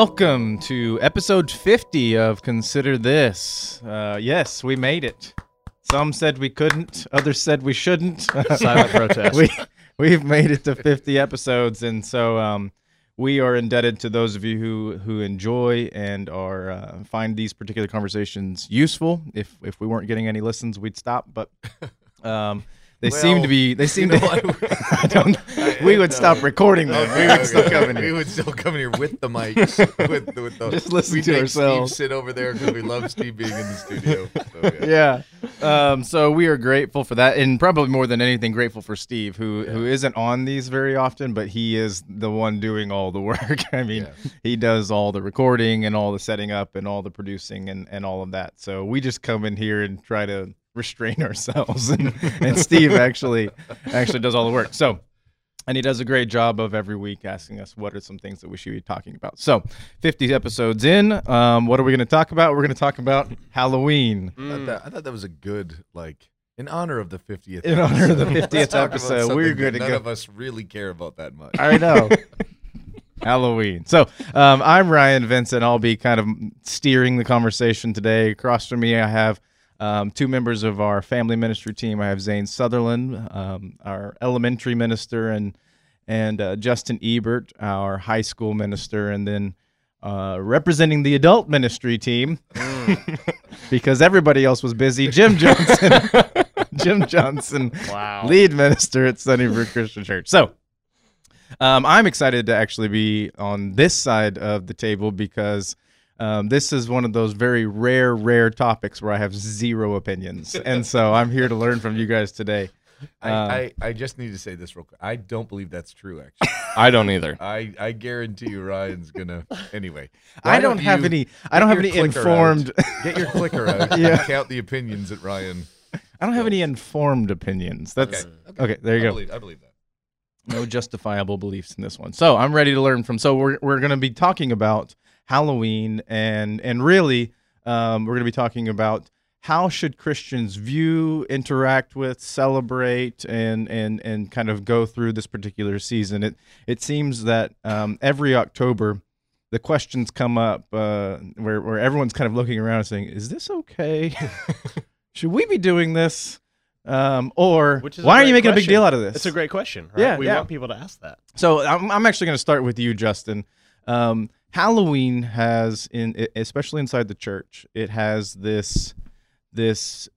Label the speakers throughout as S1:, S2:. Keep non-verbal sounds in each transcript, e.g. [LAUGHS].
S1: Welcome to episode 50 of Consider This. Uh, yes, we made it. Some said we couldn't, others said we shouldn't. [LAUGHS]
S2: Silent protest. [LAUGHS]
S1: we, we've made it to 50 episodes, and so um, we are indebted to those of you who, who enjoy and are uh, find these particular conversations useful. If, if we weren't getting any listens, we'd stop, but [LAUGHS] um, they seem to be, they [LAUGHS] seem
S2: you
S1: to,
S2: know what? [LAUGHS]
S1: I [LAUGHS] don't, we would stop recording them. we would still come in Here.
S2: We would still come in here with the mics. With, with the,
S1: Just listen
S2: we'd
S1: to
S2: make
S1: ourselves.
S2: Steve sit over there because we love Steve being in the studio. So, yeah.
S1: yeah. Um, so we are grateful for that, and probably more than anything, grateful for Steve, who who isn't on these very often, but he is the one doing all the work. I mean,
S2: Yeah.
S1: he does all the recording and all the setting up and all the producing and and all of that. So we just come in here and try to restrain [LAUGHS] ourselves, and, and Steve actually actually does all the work. So. And he does a great job of every week asking us what are some things that we should be talking about. So, 50 episodes in, um, what are we going to talk about? We're going to talk about Halloween.
S2: I, thought that, I thought that was a good like in honor of the 50th.
S1: In honor of the 50th
S2: Let's talk about
S1: episode, we're
S2: that
S1: gonna
S2: None
S1: go-
S2: of us really care about that much.
S1: I know. [LAUGHS] Halloween. So um, I'm Ryan Vincent. I'll be kind of steering the conversation today. Across from me, I have um, two members of our family ministry team. I have Zane Sutherland, um, our elementary minister, and and uh, Justin Ebert, our high school minister, and then uh, representing the adult ministry team [LAUGHS] because everybody else was busy. Jim [LAUGHS] Johnson. Jim Johnson,
S3: Wow.
S1: lead minister at Sunnybrook Christian Church. So, um, I'm excited to actually be on this side of the table because um, this is one of those very rare, rare topics where I have zero opinions, and so I'm here to learn from you guys today.
S2: I,
S1: Uh,
S2: I, I just need to say this real quick. I don't believe that's true. Actually, [LAUGHS]
S3: I don't either.
S2: I, I guarantee you Ryan's gonna. Anyway,
S1: I
S2: why
S1: don't have any. I don't have any informed.
S2: out. Get your clicker [LAUGHS] out.
S1: Yeah.
S2: and count the opinions that Ryan.
S1: I don't have any informed opinions. That's
S2: Okay.
S1: okay. there you
S2: I
S1: go.
S2: Believe, I believe that.
S1: no justifiable beliefs in this one. So I'm ready to learn from. So we're we're going to be talking about Halloween and and really um, we're going to be talking about how should Christians view, interact with, celebrate, and and and kind of go through this particular season. It it seems that um, every October. The questions come up uh, where where everyone's kind of looking around and saying, "Is this okay? [LAUGHS] Should we be doing this?" Um, or why are you making a big deal out of this?
S3: It's a great question. Right?
S1: Yeah,
S3: we
S1: yeah.
S3: want people to ask that.
S1: So I'm, I'm actually going to start with you, Justin. Um, Halloween has, in especially inside the church, it has this this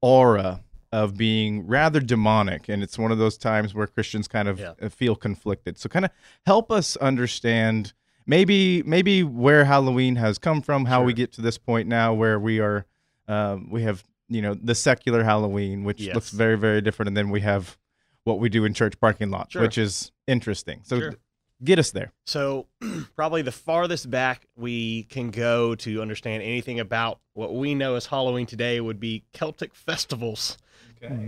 S1: aura of being rather demonic, and it's one of those times where Christians kind of
S3: Yeah.
S1: uh, feel conflicted. So, kind of help us understand maybe maybe where Halloween has come from, how we get to this point now, where we are um, we have you know the secular Halloween, which looks very very different, and then we have what we do in church parking lots,
S3: Sure.
S1: which is interesting. So
S3: Sure.
S1: Get us there.
S3: So, [CLEARS THROAT] probably the farthest back we can go to understand anything about what we know as Halloween today would be Celtic festivals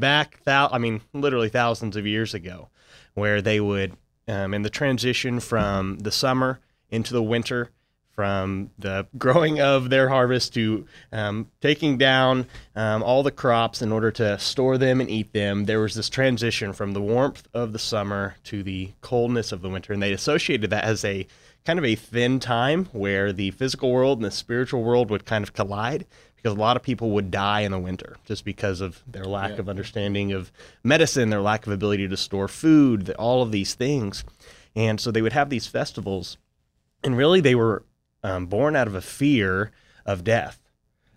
S3: back, thou- I mean, literally thousands of years ago, where they would, um, in the transition from the summer into the winter, from the growing of their harvest to um, taking down um, all the crops in order to store them and eat them, there was this transition from the warmth of the summer to the coldness of the winter. And they associated that as a kind of a thin time where the physical world and the spiritual world would kind of collide because a lot of people would die in the winter just because of their lack of understanding of medicine, their lack of ability to store food, all of these things. And so they would have these festivals, and really they were um, born out of a fear of death,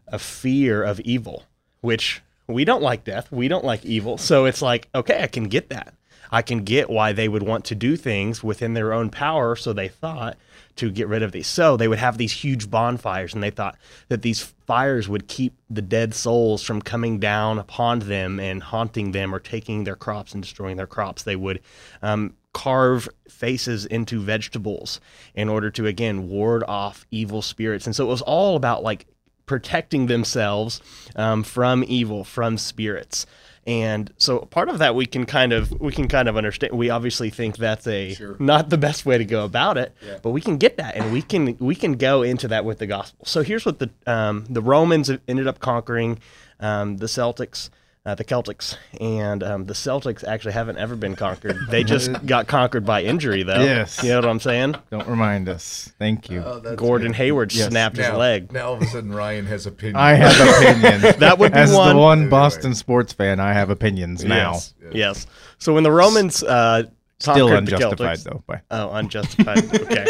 S3: a fear of evil, which we don't like death. We don't like evil. So it's like, okay, I can get that. I can get why they would want to do things within their own power, so they thought, to get rid of these. So they would have these huge bonfires, and they thought that these fires would keep the dead souls from coming down upon them and haunting them or taking their crops and destroying their crops. They would um, carve faces into vegetables in order to, again, ward off evil spirits. And so it was all about like protecting themselves um, from evil, from spirits. And so part of that we can kind of we can kind of understand. We obviously think that's a
S2: Sure.
S3: not the best way to go about it,
S2: Yeah.
S3: but we can get that, and we can we can go into that with the gospel. So here's what the um, the Romans ended up conquering um, the Celtics. Uh, the Celtics, and um, the Celtics actually haven't ever been conquered. They [LAUGHS] just got conquered by injury, though.
S1: Yes.
S3: you know what I'm saying.
S1: Don't remind us. Thank you.
S2: Oh,
S3: Gordon
S2: good.
S3: Hayward
S1: Yes.
S3: snapped his leg.
S2: Now all of a sudden Ryan has opinions.
S1: I have [LAUGHS] opinions. [LAUGHS]
S3: That would be
S1: As
S3: one.
S1: the one
S2: Anyway.
S1: Boston sports fan, I have opinions now.
S2: Yes, yes.
S3: Yes. So when the Romans uh,
S1: Still
S3: conquered the
S1: unjustified
S3: Celtics,
S1: though. By
S3: Oh, unjustified. okay,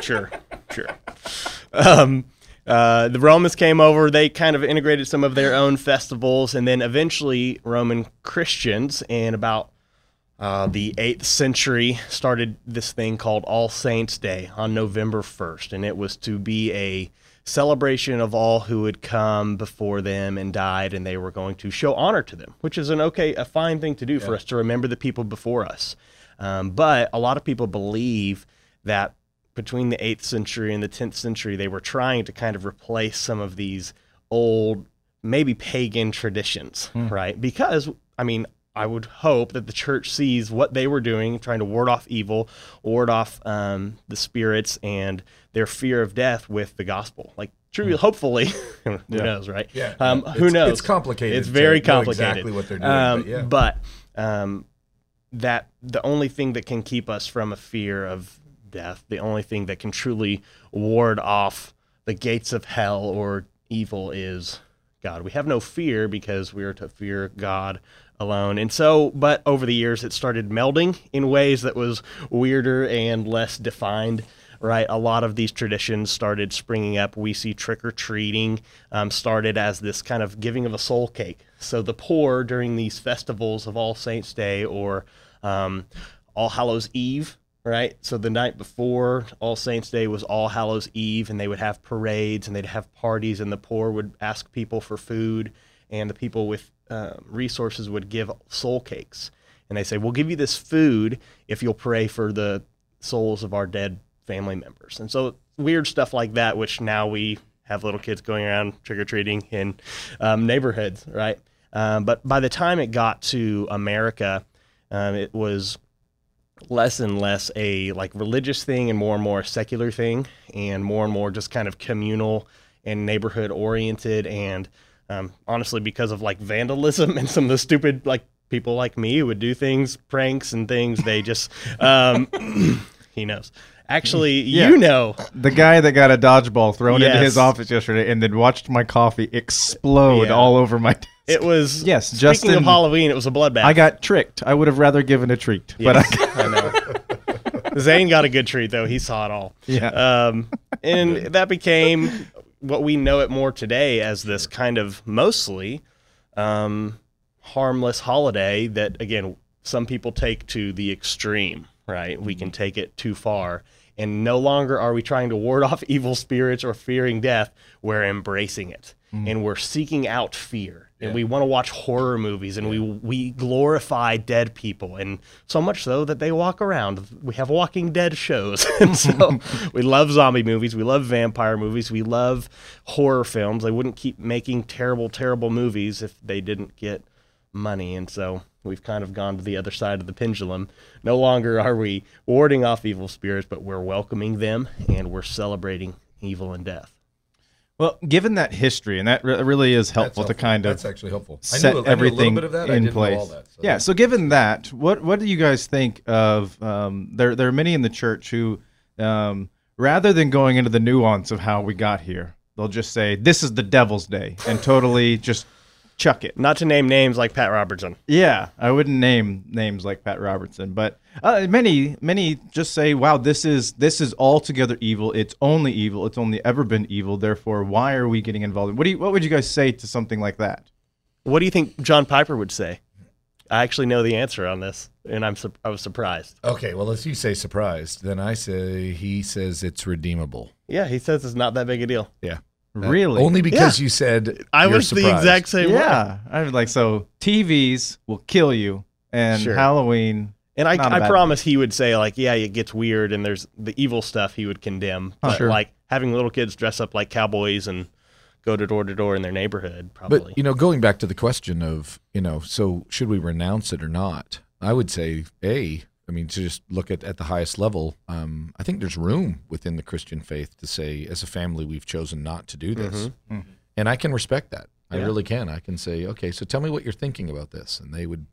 S3: sure, sure. Um, uh, the Romans came over. They kind of integrated some of their own festivals, and then eventually Roman Christians, in about uh, the eighth century, started this thing called All Saints' Day on November first, and it was to be a celebration of all who had come before them and died, and they were going to show honor to them, which is an okay, a fine thing to do for us to remember the people before us. Um, but a lot of people believe that between the 8th century and the 10th century, they were trying to kind of replace some of these old, maybe pagan traditions, right? Because, I mean, I would hope that the church sees what they were doing, trying to ward off evil, ward off um, the spirits and their fear of death with the gospel. Like, truly, hopefully, [LAUGHS] who knows, right?
S2: Yeah,
S3: Um,
S2: yeah.
S3: who knows?
S2: it's complicated
S3: It's very complicated.
S2: exactly what they're doing,
S3: Um,
S2: but yeah.
S3: but um, that the only thing that can keep us from a fear of death, the only thing that can truly ward off the gates of hell or evil is God. We have no fear because we are to fear God alone. And so, but over the years, it started melding in ways that was weirder and less defined. Right, a lot of these traditions started springing up. We see trick or treating um, started as this kind of giving of a soul cake. So the poor during these festivals of All Saints Day or um, All Hallows Eve, right? So the night before All Saints Day was All Hallows Eve, and they would have parades and they'd have parties, and the poor would ask people for food, and the people with um, resources would give soul cakes. And they say, We'll give you this food if you'll pray for the souls of our dead family members. And so weird stuff like that, which now we have little kids going around trick or treating in um, neighborhoods, right? Um, but by the time it got to America, um, it was less and less a like religious thing and more and more a secular thing and more and more just kind of communal and neighborhood oriented and um, honestly because of like vandalism [LAUGHS] and some of the stupid like people like me who would do things pranks and things they just um, [CLEARS THROAT] he knows actually
S1: Yeah.
S3: you know
S1: the guy that got a dodgeball thrown into his office yesterday and then watched my coffee explode
S3: Yeah.
S1: all over my desk.
S3: It was
S1: Yes,
S3: speaking
S1: Justin-
S3: of halloween it was a bloodbath
S1: I got tricked. I would have rather given a treat, but I,
S3: I know. [LAUGHS] Zane got a good treat though. He saw it all.
S1: Yeah.
S3: Um, and [LAUGHS] that became what we know it more today as this kind of mostly um, harmless holiday that again some people take to the extreme. Right? We can take it too far. And no longer are we trying to ward [LAUGHS] off evil spirits or fearing death. We're embracing it. And we're seeking out fear. And we want to watch horror movies and we we glorify dead people. And so much so that they walk around. We have walking dead shows. [LAUGHS] and so [LAUGHS] we love zombie movies. We love vampire movies. We love horror films. They wouldn't keep making terrible, terrible movies if they didn't get money. And so we've kind of gone to the other side of the pendulum. No longer are we warding off evil spirits, but we're welcoming them and we're celebrating evil and death.
S1: Well, given that history, and that re- really is helpful,
S2: That's
S1: to kind of
S2: That's actually helpful. I
S1: set
S2: knew, I knew
S1: everything
S2: a little bit of that. I
S1: in
S2: didn't
S1: place.
S2: Know all that, so
S1: yeah. So, given that, what what do you guys think of? Um, there there are many in the church who, um, rather than going into the nuance of how we got here, they'll just say this is the devil's day and totally just chuck it.
S3: Not to name names like Pat Robertson.
S1: Yeah, I wouldn't name names like Pat Robertson, but uh, many many just say, "Wow, this is this is altogether evil. It's only evil. It's only ever been evil. Therefore, why are we getting involved?" What do you, what would you guys say to something like that?
S3: What do you think John Piper would say? I actually know the answer on this, and I'm sur- I was surprised.
S2: Okay, well, if you say surprised, then I say he says it's redeemable.
S3: Yeah, he says it's not that big a deal.
S2: Yeah.
S1: Really?
S2: Only because you said
S3: I
S2: you're
S3: was the exact same way.
S1: yeah, I was like, so TVs will kill you, and
S3: Sure.
S1: Halloween.
S3: And I,
S1: Not a
S3: I
S1: bad
S3: promise he would say like, yeah, it gets weird, and there's the evil stuff he would condemn. But
S1: Sure.
S3: like having little kids dress up like cowboys and go to door to door in their neighborhood, probably.
S2: But you know, going back to the question of you know, so should we renounce it or not? I would say a. I mean, to just look at at the highest level, um, I think there's room within the Christian faith to say, as a family, we've chosen not to do this,
S3: Mm-hmm.
S2: and I can respect that. I
S3: Yeah.
S2: really can. I can say, okay, so tell me what you're thinking about this, and they would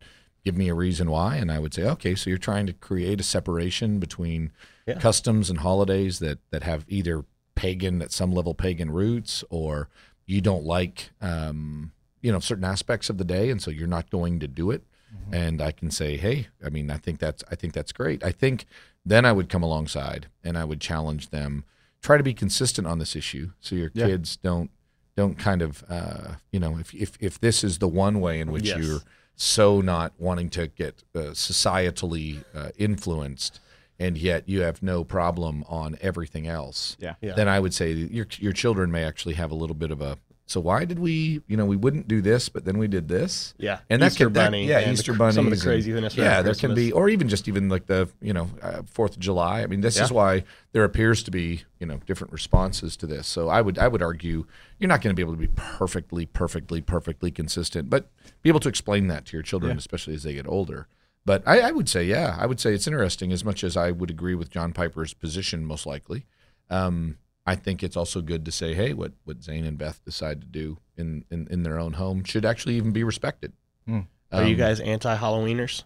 S2: give me a reason why, and I would say, okay, so you're trying to create a separation between
S3: Yeah.
S2: customs and holidays that that have either pagan at some level pagan roots, or you don't like, um, you know, certain aspects of the day, and so you're not going to do it. And I can say, hey, I mean, I think that's I think that's great. I think then I would come alongside and I would challenge them. Try to be consistent on this issue, so your
S1: Yeah.
S2: kids don't don't kind of uh, you know if, if if this is the one way in which
S3: Yes.
S2: you're so not wanting to get uh, societally uh, influenced and yet you have no problem on everything else
S1: Yeah.
S3: Yeah.
S2: then i would say your your children may actually have a little bit of a so why did we you know we wouldn't do this but then we did this
S3: Yeah.
S2: and that
S3: Easter
S2: can, that-
S3: bunny.
S2: yeah, Easter bunnies,
S3: Some of the
S2: and- yeah, there can be, or even just even like the you know uh, Fourth of July. I mean, this is why there appears to be you know different responses to this. So I would I would argue you're not going to be able to be perfectly, perfectly, perfectly consistent, but be able to explain that to your children,
S1: Yeah.
S2: especially as they get older. But I, I would say, yeah, I would say it's interesting. As much as I would agree with John Piper's position, most likely, um, I think it's also good to say, hey, what what Zane and Beth decide to do in in, in their own home should actually even be respected.
S1: Hmm.
S3: Are you
S2: Um,
S3: guys anti-Halloweeners?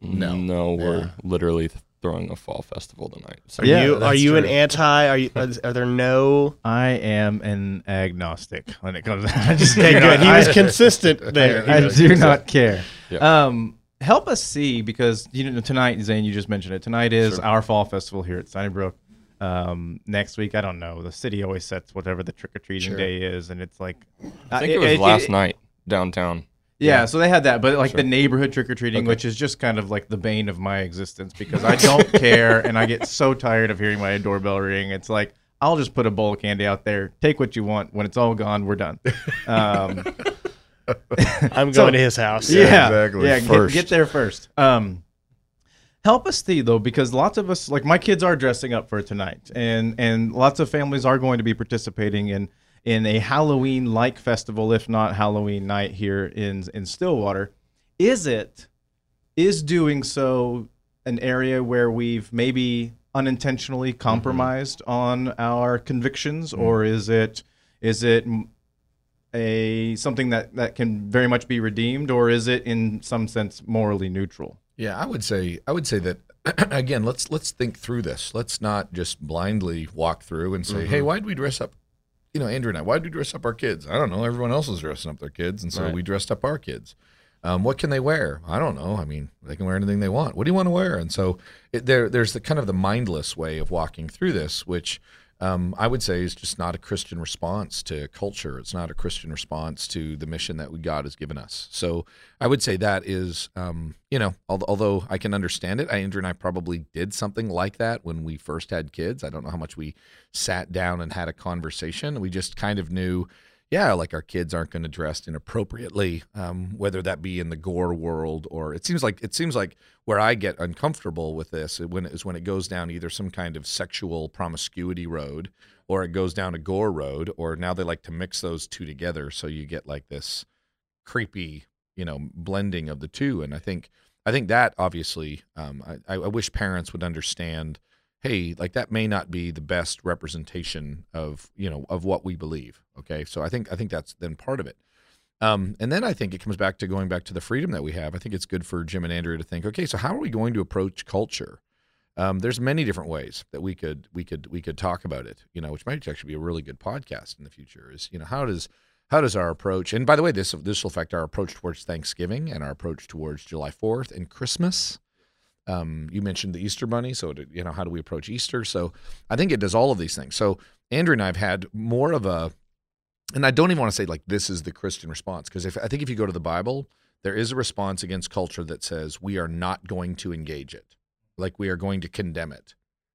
S2: No.
S4: no, we're
S2: Yeah.
S4: literally throwing a fall festival tonight. So
S3: Are
S1: Yeah,
S3: you are
S1: that's
S3: you an anti? Are you? [LAUGHS] Are, are there no?
S1: I am an agnostic when it comes. I just
S3: Okay,
S1: you know,
S3: good. He
S1: I- [LAUGHS]
S3: was consistent there.
S1: I do not care.
S4: Yeah.
S1: Um, help us see because you know tonight, Zane, you just mentioned it. Tonight is
S4: Sure.
S1: our fall festival here at Sunnybrook. Um, next week, I don't know. The city always sets whatever the trick or treating
S2: Sure.
S1: day is, and it's like
S4: I think it was last night downtown.
S1: Yeah, so they had that, but like
S4: Sure.
S1: the neighborhood trick or treating,
S4: Okay.
S1: which is just kind of like the bane of my existence because I don't [LAUGHS] care and I get so tired of hearing my doorbell ring. It's like I'll just put a bowl of candy out there, take what you want. When it's all gone, we're done. Um, [LAUGHS]
S3: I'm [LAUGHS] going
S1: So-
S3: to his house.
S1: yeah,
S2: exactly.
S1: Yeah, get, get there first. Um, help us see though, because lots of us, like my kids, are dressing up for tonight, and and lots of families are going to be participating in in a Halloween like festival, if not Halloween night here in in Stillwater. Is it is doing so an area where we've maybe unintentionally mm-hmm. compromised on our convictions, mm-hmm. or is it is it a something that that can very much be redeemed, or is it in some sense morally neutral?
S2: Yeah, I would say I would say that [CLEARS THROAT] again. Let's let's think through this. Let's not just blindly walk through and say, "Hey, why'd we dress up?" You know, Andrea and I. Why'd we dress up our kids? I don't know. Everyone else is dressing up their kids, and so
S1: Right.
S2: we dressed up our kids. Um, what can they wear? I don't know. I mean, they can wear anything they want. What do you want to wear? And so it, there, there's the kind of the mindless way of walking through this, which um, I would say is just not a Christian response to culture. It's not a Christian response to the mission that God has given us. So I would say that is, um, you know, al- although I can understand it, I, Andrea and I probably did something like that when we first had kids. I don't know how much we sat down and had a conversation. We just kind of knew, yeah, like our kids aren't going to dress inappropriately, um, whether that be in the gore world or it seems like it seems like where I get uncomfortable with this when is when it goes down either some kind of sexual promiscuity road or it goes down a gore road or now they like to mix those two together so you get like this creepy you know blending of the two and I think I think that obviously um, I, I wish parents would understand hey like that may not be the best representation of you know of what we believe okay? So i think i think that's then part of it. Um, and then i think it comes back to going back to the freedom that we have. I think it's good for jim and Andrea to think okay so how are we going to approach culture? Um, there's many different ways that we could we could we could talk about it you know which might actually be a really good podcast in the future is you know how does how does our approach and by the way this this will affect our approach towards thanksgiving and our approach towards july 4th and christmas um, you mentioned the Easter Bunny, so you know how do we approach Easter? So I think it does all of these things. So Andrea and I have had more of a, and I don't even want to say like this is the Christian response because if I think if you go to the Bible, there is a response against culture that says we are not going to engage it, like we are going to condemn it,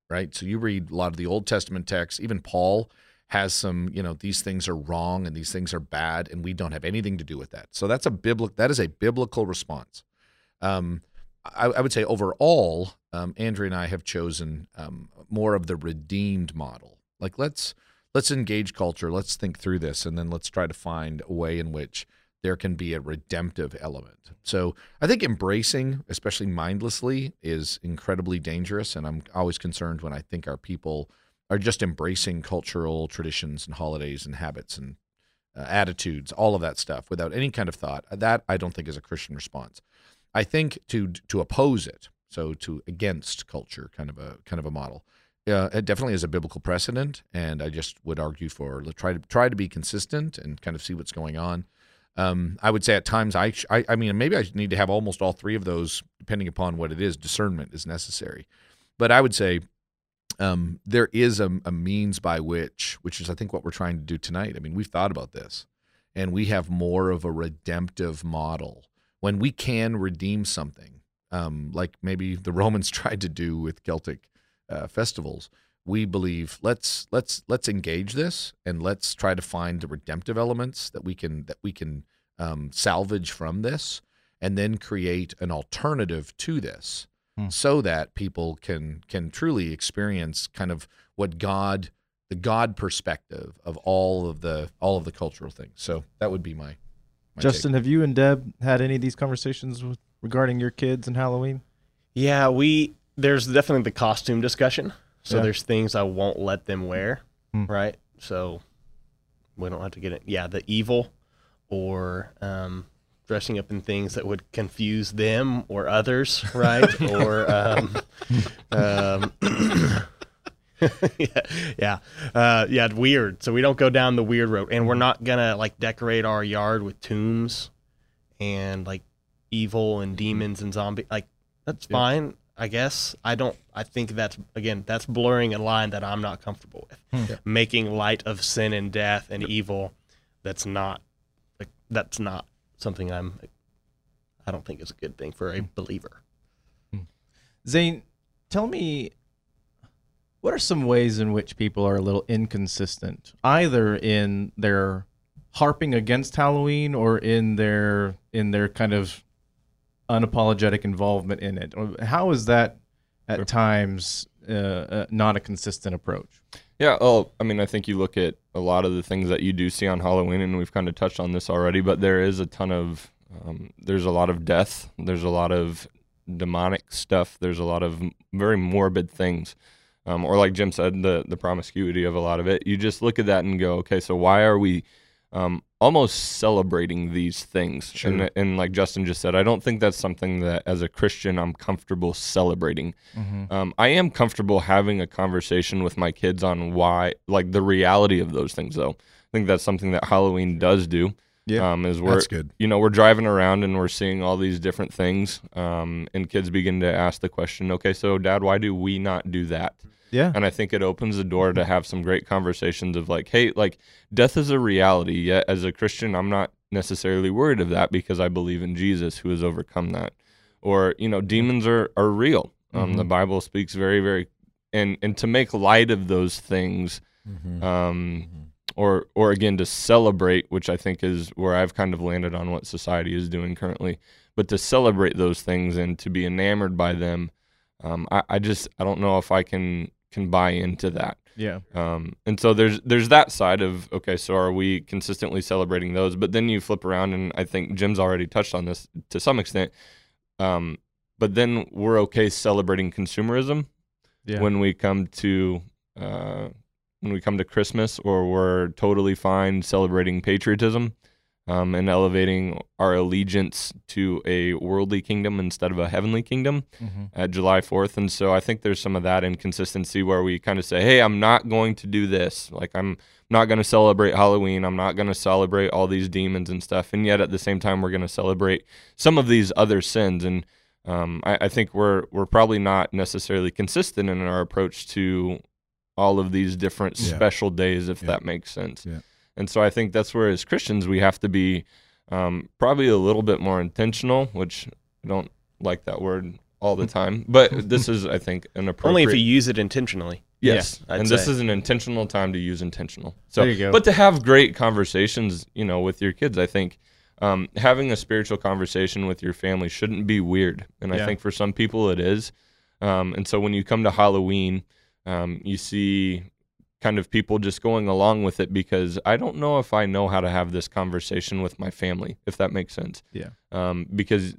S2: right? So you read a lot of the Old Testament texts, even Paul has some, you know, these things are wrong and these things are bad, and we don't have anything to do with that. So that's a biblical that is a biblical response. Um, I, I would say overall, um, Andrea and I have chosen um, more of the redeemed model. Like let's let's engage culture, let's think through this, and then let's try to find a way in which there can be a redemptive element. So I think embracing, especially mindlessly, is incredibly dangerous, and I'm always concerned when I think our people are just embracing cultural traditions and holidays and habits and uh, attitudes, all of that stuff without any kind of thought. That I don't think is a Christian response. I think to to oppose it, so to against culture, kind of a kind of a model. Uh, it definitely is a biblical precedent, and I just would argue for try to try to be consistent and kind of see what's going on. Um, I would say at times I, I, I mean maybe I need to have almost all three of those depending upon what it is. Discernment is necessary, but I would say um, there is a, a means by which, which is I think what we're trying to do tonight. I mean we've thought about this, and we have more of a redemptive model when we can redeem something, um, like maybe the [LAUGHS] Romans tried to do with Celtic uh, festivals. We believe let's let's let's engage this and let's try to find the redemptive elements that we can that we can um, salvage from this, and then create an alternative to this, hmm. so that people can can truly experience kind of what God the God perspective of all of the all of the cultural things. So that would be my
S1: Justin, take. have you and Deb had any of these conversations with, regarding your kids and Halloween?
S3: Yeah, we there's definitely the costume discussion. So yeah. there's things I won't let them wear, hmm. right? So we don't have to get it. Yeah, the evil or um, dressing up in things that would confuse them or others, right? [LAUGHS] or um, [LAUGHS] um, [CLEARS THROAT] [LAUGHS] yeah, yeah, uh, yeah, weird. So we don't go down the weird road, and we're not gonna like decorate our yard with tombs and like evil and demons and zombie. Like that's yeah. fine, I guess. I don't. I think that's again that's blurring a line that I'm not comfortable with. Hmm. Yeah. Making light of sin and death and evil. That's not like that's not something I'm. I don't think is a good thing for a believer.
S1: Hmm. Zane, tell me what are some ways in which people are a little inconsistent, either in their harping against Halloween or in their in their kind of unapologetic involvement in it? How is that at times uh, uh, not a consistent approach?
S4: Yeah, well, I mean, I think you look at a lot of the things that you do see on Halloween, and we've kind of touched on this already, but there is a ton of, um, there's a lot of death, there's a lot of demonic stuff, there's a lot of very morbid things um, or like Jim said, the the promiscuity of a lot of it. You just look at that and go, okay, so why are we um, almost celebrating these things? Sure. And, and, like Justin just said, I don't think that's something that as a Christian I'm comfortable celebrating. Mm-hmm. Um, I am comfortable having a conversation with my kids on why, like the reality of those things, though. I think that's something that Halloween does do.
S2: Yeah, um, is we're that's good.
S4: You know, we're driving around and we're seeing all these different things, um, and kids begin to ask the question, "Okay, so Dad, why do we not do that?"
S1: Yeah.
S4: And I think it opens the door to have some great conversations of like, hey, like death is a reality. Yet as a Christian, I'm not necessarily worried of that because I believe in Jesus who has overcome that. Or, you know, demons are, are real. Um, mm-hmm. The Bible speaks very, very, and, and to make light of those things, mm-hmm. Um, mm-hmm. or, or again, to celebrate, which I think is where I've kind of landed on what society is doing currently, but to celebrate those things and to be enamored by them. Um, I, I just, I don't know if I can can buy into that.
S1: Yeah.
S4: Um, and so there's there's that side of okay, so are we consistently celebrating those? But then you flip around, and I think Jim's already touched on this to some extent. Um, but then we're okay celebrating consumerism yeah. when we come to uh, when we come to Christmas, or we're totally fine celebrating patriotism um, and elevating our allegiance to a worldly kingdom instead of a heavenly kingdom mm-hmm. at July 4th. And so I think there's some of that inconsistency where we kind of say, hey, I'm not going to do this. Like, I'm not going to celebrate Halloween. I'm not going to celebrate all these demons and stuff. And yet at the same time, we're going to celebrate some of these other sins. And um, I, I think we're, we're probably not necessarily consistent in our approach to all of these different yeah. special days, if yeah. that makes sense. Yeah. And so I think that's where, as Christians, we have to be um, probably a little bit more intentional, which I don't like that word all the time. But this is, I think, an appropriate. [LAUGHS]
S3: Only if you use it intentionally.
S4: Yes, yeah, and say. this is an intentional time to use intentional. So,
S1: there you go.
S4: but to have great conversations, you know, with your kids, I think um, having a spiritual conversation with your family shouldn't be weird, and yeah. I think for some people it is. Um, and so when you come to Halloween, um, you see kind of people just going along with it because I don't know if I know how to have this conversation with my family, if that makes sense.
S1: Yeah.
S4: Um, because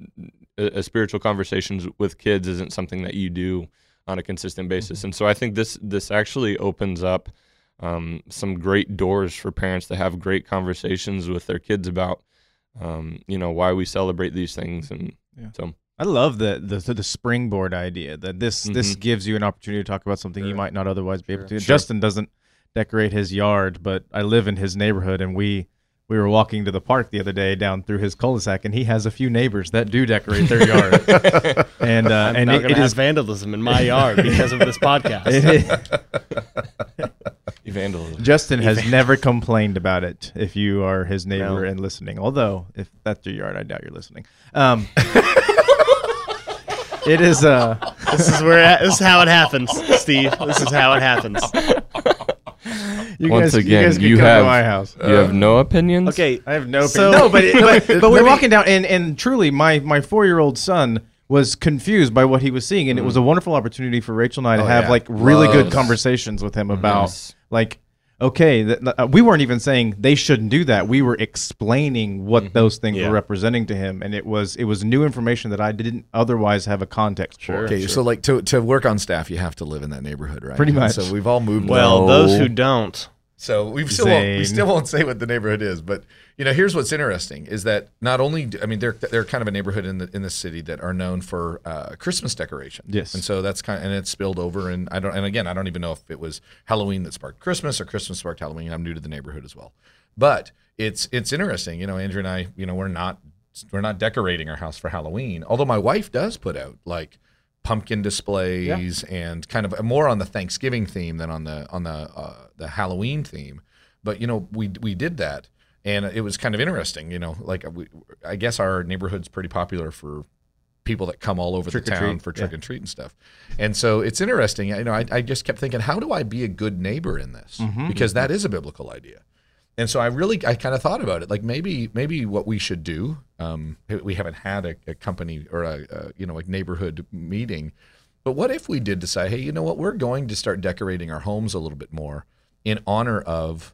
S4: a, a, spiritual conversations with kids isn't something that you do on a consistent basis, mm-hmm. and so I think this this actually opens up um, some great doors for parents to have great conversations with their kids about, um, you know, why we celebrate these things. And
S1: Yeah.
S4: so,
S1: I love the the the springboard idea that this this
S4: Mhm.
S1: gives you an opportunity to talk about something you might not otherwise be able to.
S2: Sure.
S1: Justin doesn't decorate his yard, but I live in his neighborhood, and we we were walking to the park the other day down through his cul-de-sac, and he has a few neighbors that do decorate their yard, [LAUGHS] and uh,
S3: I'm
S1: and
S3: not
S1: it,
S3: going
S1: it
S3: have
S1: is
S3: vandalism in my yard because of this [LAUGHS] podcast.
S1: it is-
S4: evangelism.
S1: Justin has never complained about it. If you are his neighbor
S3: No.
S1: and listening, although if that's your yard, I doubt you're listening. Um, [LAUGHS] it is uh
S3: this is where this is how it happens, Steve. This is how it happens.
S1: you
S4: Once
S1: guys,
S4: again,
S1: you, guys can
S4: you
S1: come
S4: have-
S1: to my house.
S4: You have no opinions?
S3: Okay,
S1: I have no
S3: So-
S1: opinion. no, [LAUGHS] but it, but, [LAUGHS] but we're walking down, and, and truly, my my four year old son was confused by what he was seeing, and it was a wonderful opportunity for Rachel and I to
S2: Oh,
S1: have
S2: yeah.
S1: like really good conversations with him about
S4: Yes.
S1: like. Okay, th- th- uh, we weren't even saying they shouldn't do that. We were explaining what those things
S3: Yeah.
S1: were representing to him, and it was it was new information that I didn't otherwise have a context for.
S2: Okay, so like to to work on staff, you have to live in that neighborhood, right?
S1: Pretty
S2: And
S1: much.
S2: So we've all moved.
S3: well,
S2: now.
S3: those who don't,
S2: So we still won't, we still won't say what the neighborhood is, but you know, here's what's interesting is that not only do- I mean they're they're kind of a neighborhood in the in the city that are known for uh, Christmas decoration.
S1: Yes.
S2: and so that's kind of, and it spilled over and I don't and again I don't even know if it was Halloween that sparked Christmas or Christmas sparked Halloween. I'm new to the neighborhood as well, but it's it's interesting. You know, Andrea and I, you know, we're not we're not decorating our house for Halloween, although my wife does put out like pumpkin displays and kind of more on the Thanksgiving theme than on the on the uh, the Halloween theme. But you know, we we did that, and it was kind of interesting. You know, like we, I guess our neighborhood's pretty popular for people that come all over
S1: Trick
S2: the town
S1: treat,
S2: for trick and treat and stuff. And so it's interesting. You know, I, I just kept thinking, how do I be a good neighbor in this?
S1: Mm-hmm.
S2: Because that is a biblical idea. And so I really, I kind of thought about it. Like maybe, maybe what we should do. Um, we haven't had a, a company or a, a, you know, like neighborhood meeting, but what if we did decide, hey, you know what, we're going to start decorating our homes a little bit more in honor of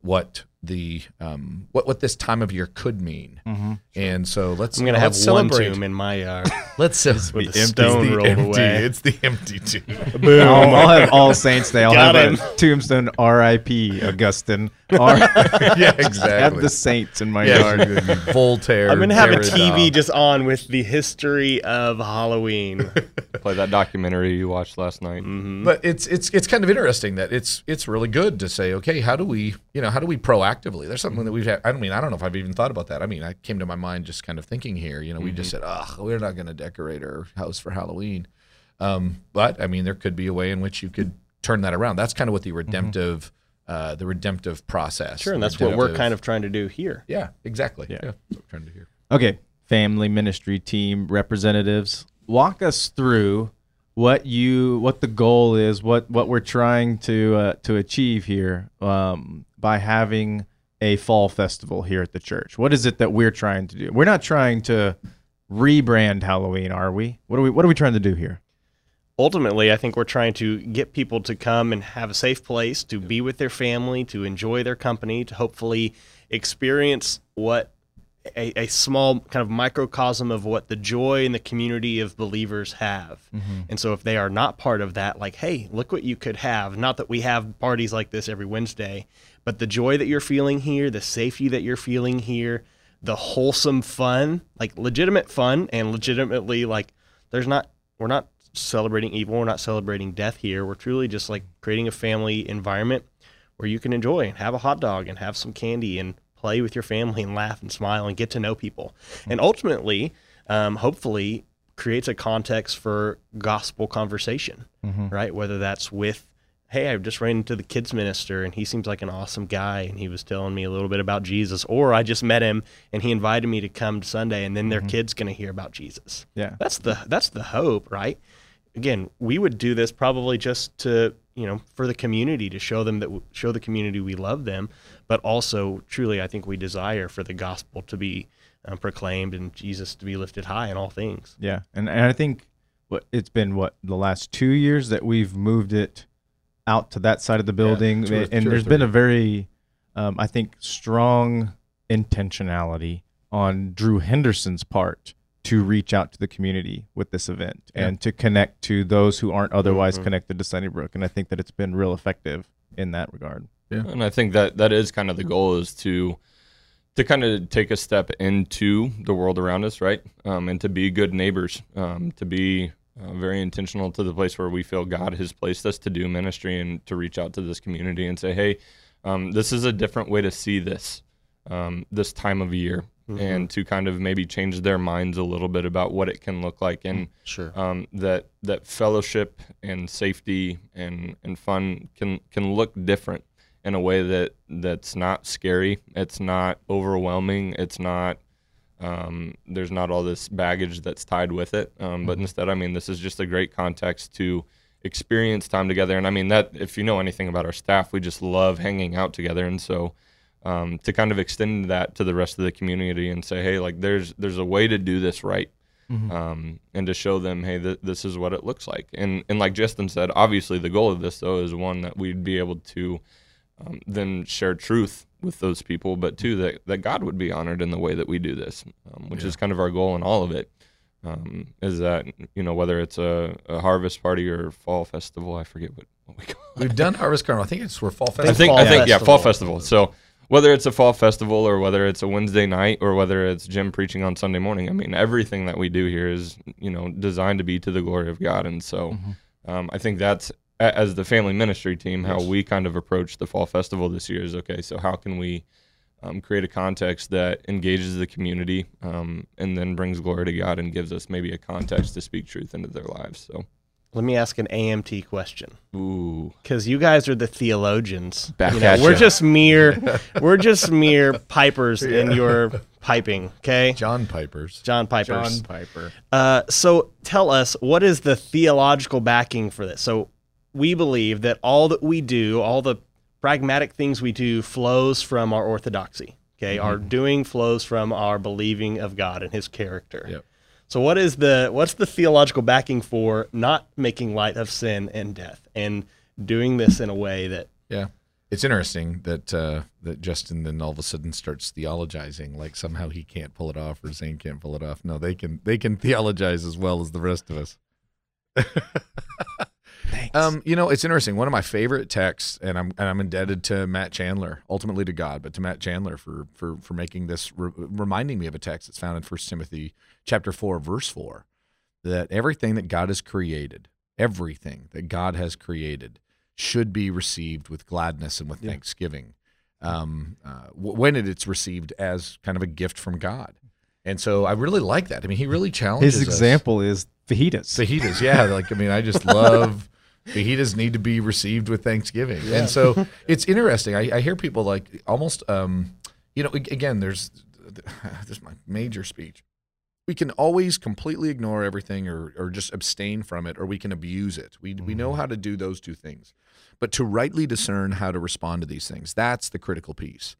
S2: what the um, what what this time of year could mean.
S1: Mm-hmm.
S2: And so let's
S3: I'm going to
S2: you know,
S3: have
S2: let's
S3: one tomb in my yard. [LAUGHS]
S2: Let's celebrate
S3: with the stone rolled
S2: empty,
S3: away.
S2: It's the empty tomb. [LAUGHS]
S3: Boom.
S1: I'll, I'll have All Saints Day. I'll
S3: Got
S1: have
S3: him.
S1: a tombstone R.I.P. Augustine. R- [LAUGHS]
S2: yeah, exactly.
S1: have the saints in my
S2: yeah,
S1: yard.
S2: Voltaire.
S3: I'm going to have a TV just on with the history of Halloween.
S4: Play that documentary you watched last night.
S3: Mhm.
S2: But it's it's it's kind of interesting that it's it's really good to say, okay, how do we you know how do we proactively? There's something that we've had. I mean, I don't know if I've even thought about that. I mean, I came to my mind just kind of thinking here. You know, we just said, oh, we're not going to decorate our house for Halloween. Um, but I mean, there could be a way in which you could turn that around. That's kind of what the redemptive uh, the redemptive process.
S3: Sure, and that's what we're kind of trying to do here.
S2: yeah, exactly.
S1: Yeah.
S2: Yeah, that's what we're trying to hear.
S1: Okay, family ministry team representatives, walk us through what you what the goal is, what what we're trying to uh, to achieve here um, by having a fall festival here at the church. What is it that we're trying to do? We're not trying to rebrand Halloween, are we? What are we what are we trying to do here?
S3: ultimately, I think we're trying to get people to come and have a safe place to be with their family, to enjoy their company, to hopefully experience what a, a small kind of microcosm of what the joy and the community of believers have. Mm-hmm. And so, if they are not part of that, like, hey, look what you could have. Not that we have parties like this every Wednesday, but the joy that you're feeling here, the safety that you're feeling here, the wholesome fun, like legitimate fun, and legitimately, like, there's not, we're not celebrating evil. We're not celebrating death here. We're truly just like creating a family environment where you can enjoy and have a hot dog and have some candy and play with your family and laugh and smile and get to know people. And ultimately, um, hopefully, creates a context for gospel conversation, right? Whether that's with, hey, I just ran into the kids minister and he seems like an awesome guy and he was telling me a little bit about Jesus, or I just met him and he invited me to come to Sunday and then their kid's going to hear about Jesus.
S1: Yeah.
S3: That's the that's the hope, right? Again, we would do this probably just to you know for the community to show them that w- show the community we love them, but also truly I think we desire for the gospel to be um, proclaimed and Jesus to be lifted high in all things.
S1: Yeah, and, and I think what it's been what the last two years that we've moved it out to that side of the building,
S2: two or-
S1: and there's been a very, um, I think, strong intentionality on Drew Henderson's part to reach out to the community with this event
S2: Yeah.
S1: and to connect to those who aren't otherwise
S3: Mhm.
S1: connected to Sunnybrook, and I think that it's been real effective in that regard.
S4: And I think that that is kind of the goal is to to kind of take a step into the world around us, right? Um, and to be good neighbors, um, to be uh, very intentional to the place where we feel God has placed us to do ministry and to reach out to this community and say, hey, um, this is a different way to see this um, this time of year. And to kind of maybe change their minds a little bit about what it can look like, and
S3: Sure.
S4: um, that that fellowship and safety and, and fun can can look different in a way that that's not scary. It's not overwhelming. It's not um, there's not all this baggage that's tied with it. Um, but instead, I mean, this is just a great context to experience time together. And I mean that if you know anything about our staff, we just love hanging out together. And so um, to kind of extend that to the rest of the community and say, hey, like there's there's a way to do this right um, and to show them, hey, th- this is what it looks like. And and like Justin said, obviously the goal of this though is one that we'd be able to um, then share truth with those people, but two that that God would be honored in the way that we do this, um, which is kind of our goal in all of it. Um, is that you know whether it's a, a harvest party or fall festival, I forget what, what we call. it.
S2: We've done Harvest Carnival. I think it's for Fall
S4: I
S2: Festival.
S4: think
S3: Fall
S4: I think yeah, fall
S3: festival.
S4: festival. So whether it's a fall festival or whether it's a Wednesday night or whether it's Jim preaching on Sunday morning, I mean everything that we do here is you know designed to be to the glory of God, and so um, I think that's as the family ministry team how we kind of approach the fall festival this year is okay. So how can we um, create a context that engages the community um, and then brings glory to God and gives us maybe a context to speak truth into their lives. So
S3: Let me ask an AMT question.
S4: ooh,
S3: because you guys are the theologians.
S4: Back
S3: You know,
S4: at
S3: we're
S4: ya.
S3: just mere, [LAUGHS] we're just mere pipers in your piping. Okay,
S2: John Pipers.
S3: John Pipers.
S1: John Piper.
S3: Uh, so tell us what is the theological backing for this? So we believe that all that we do, all the pragmatic things we do, flows from our orthodoxy. Okay, our doing flows from our believing of God and His character.
S2: Yep.
S3: So what is the what's the theological backing for not making light of sin and death and doing this in a way that
S2: Yeah. It's interesting that uh, that Justin then all of a sudden starts theologizing like somehow he can't pull it off or Zane can't pull it off. No, they can they can theologize as well as the rest of us. [LAUGHS]
S1: Thanks.
S2: Um, you know, it's interesting. One of my favorite texts, and I'm and I'm indebted to Matt Chandler, ultimately to God, but to Matt Chandler for for for making this re- reminding me of a text that's found in First Timothy chapter four, verse four, that everything that God has created, everything that God has created, should be received with gladness and with thanksgiving, um, uh, w- when it, it's received as kind of a gift from God. And so I really like that. I mean, he really challenges
S1: His
S2: us.
S1: example is fajitas.
S2: Fajitas, yeah. Like I mean, I just [LAUGHS] love fajitas need to be received with Thanksgiving, and so it's interesting. I, I hear people like almost, um, you know, again, there's [LAUGHS] this is my major speech. We can always completely ignore everything or or just abstain from it, or we can abuse it. We we know how to do those two things, but to rightly discern how to respond to these things, that's the critical piece.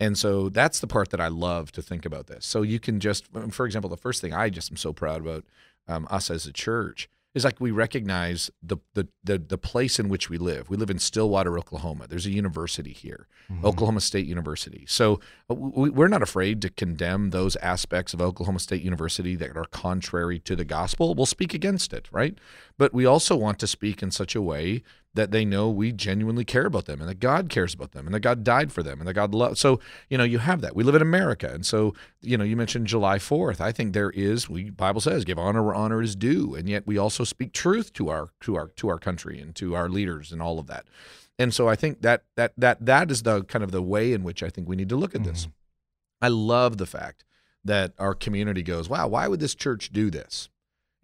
S2: And so that's the part that I love to think about this. So you can just, for example, the first thing I just am so proud about um, us as a church is like we recognize the, the the the place in which we live. We live in Stillwater, Oklahoma. There's a university here, Oklahoma State University. So uh, we're not afraid to condemn those aspects of Oklahoma State University that are contrary to the gospel. We'll speak against it, right? But we also want to speak in such a way that they know we genuinely care about them and that God cares about them and that God died for them and that God loves. So, you know, you have that. We live in America. And so, you know, you mentioned July 4th. I think there is, we Bible says, give honor where honor is due. And yet we also speak truth to our to our to our country and to our leaders and all of that. And so I think that that that that is the kind of the way in which I think we need to look at this. Mm-hmm. I love the fact that our community goes, wow, why would this church do this?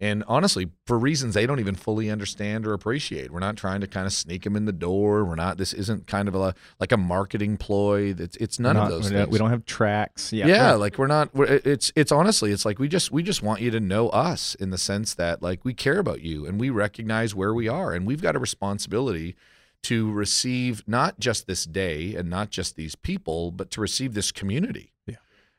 S2: And honestly, for reasons they don't even fully understand or appreciate. We're not trying to kind of sneak them in the door. We're not. This isn't kind of a like a marketing ploy. It's it's none
S1: Not-
S2: of those things.
S1: We don't have tracts. Yeah.
S2: Yeah,
S1: right.
S2: like we're not. We're, it's it's honestly, it's like we just we just want you to know us in the sense that like we care about you and we recognize where we are and we've got a responsibility to receive not just this day and not just these people, but to receive this community.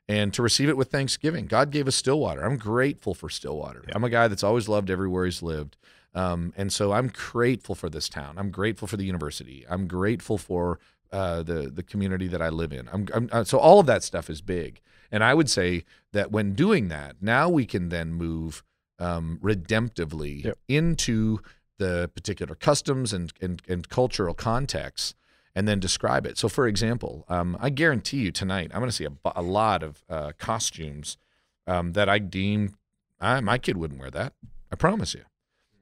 S1: Yeah.
S2: And to receive it with thanksgiving. God gave us Stillwater. I'm grateful for Stillwater. I'm a guy that's always loved everywhere he's lived. Um, and so I'm grateful for this town. I'm grateful for the university. I'm grateful for uh, the the community that I live in. I'm, I'm uh, so all of that stuff is big. And I would say that when doing that, now we can then move um, redemptively
S1: Yep.
S2: into the particular customs and, and, and cultural contexts and then describe it. So, for example, um, I guarantee you tonight, I'm going to see a, a lot of uh, costumes um, that I deem I, my kid wouldn't wear that. I promise you.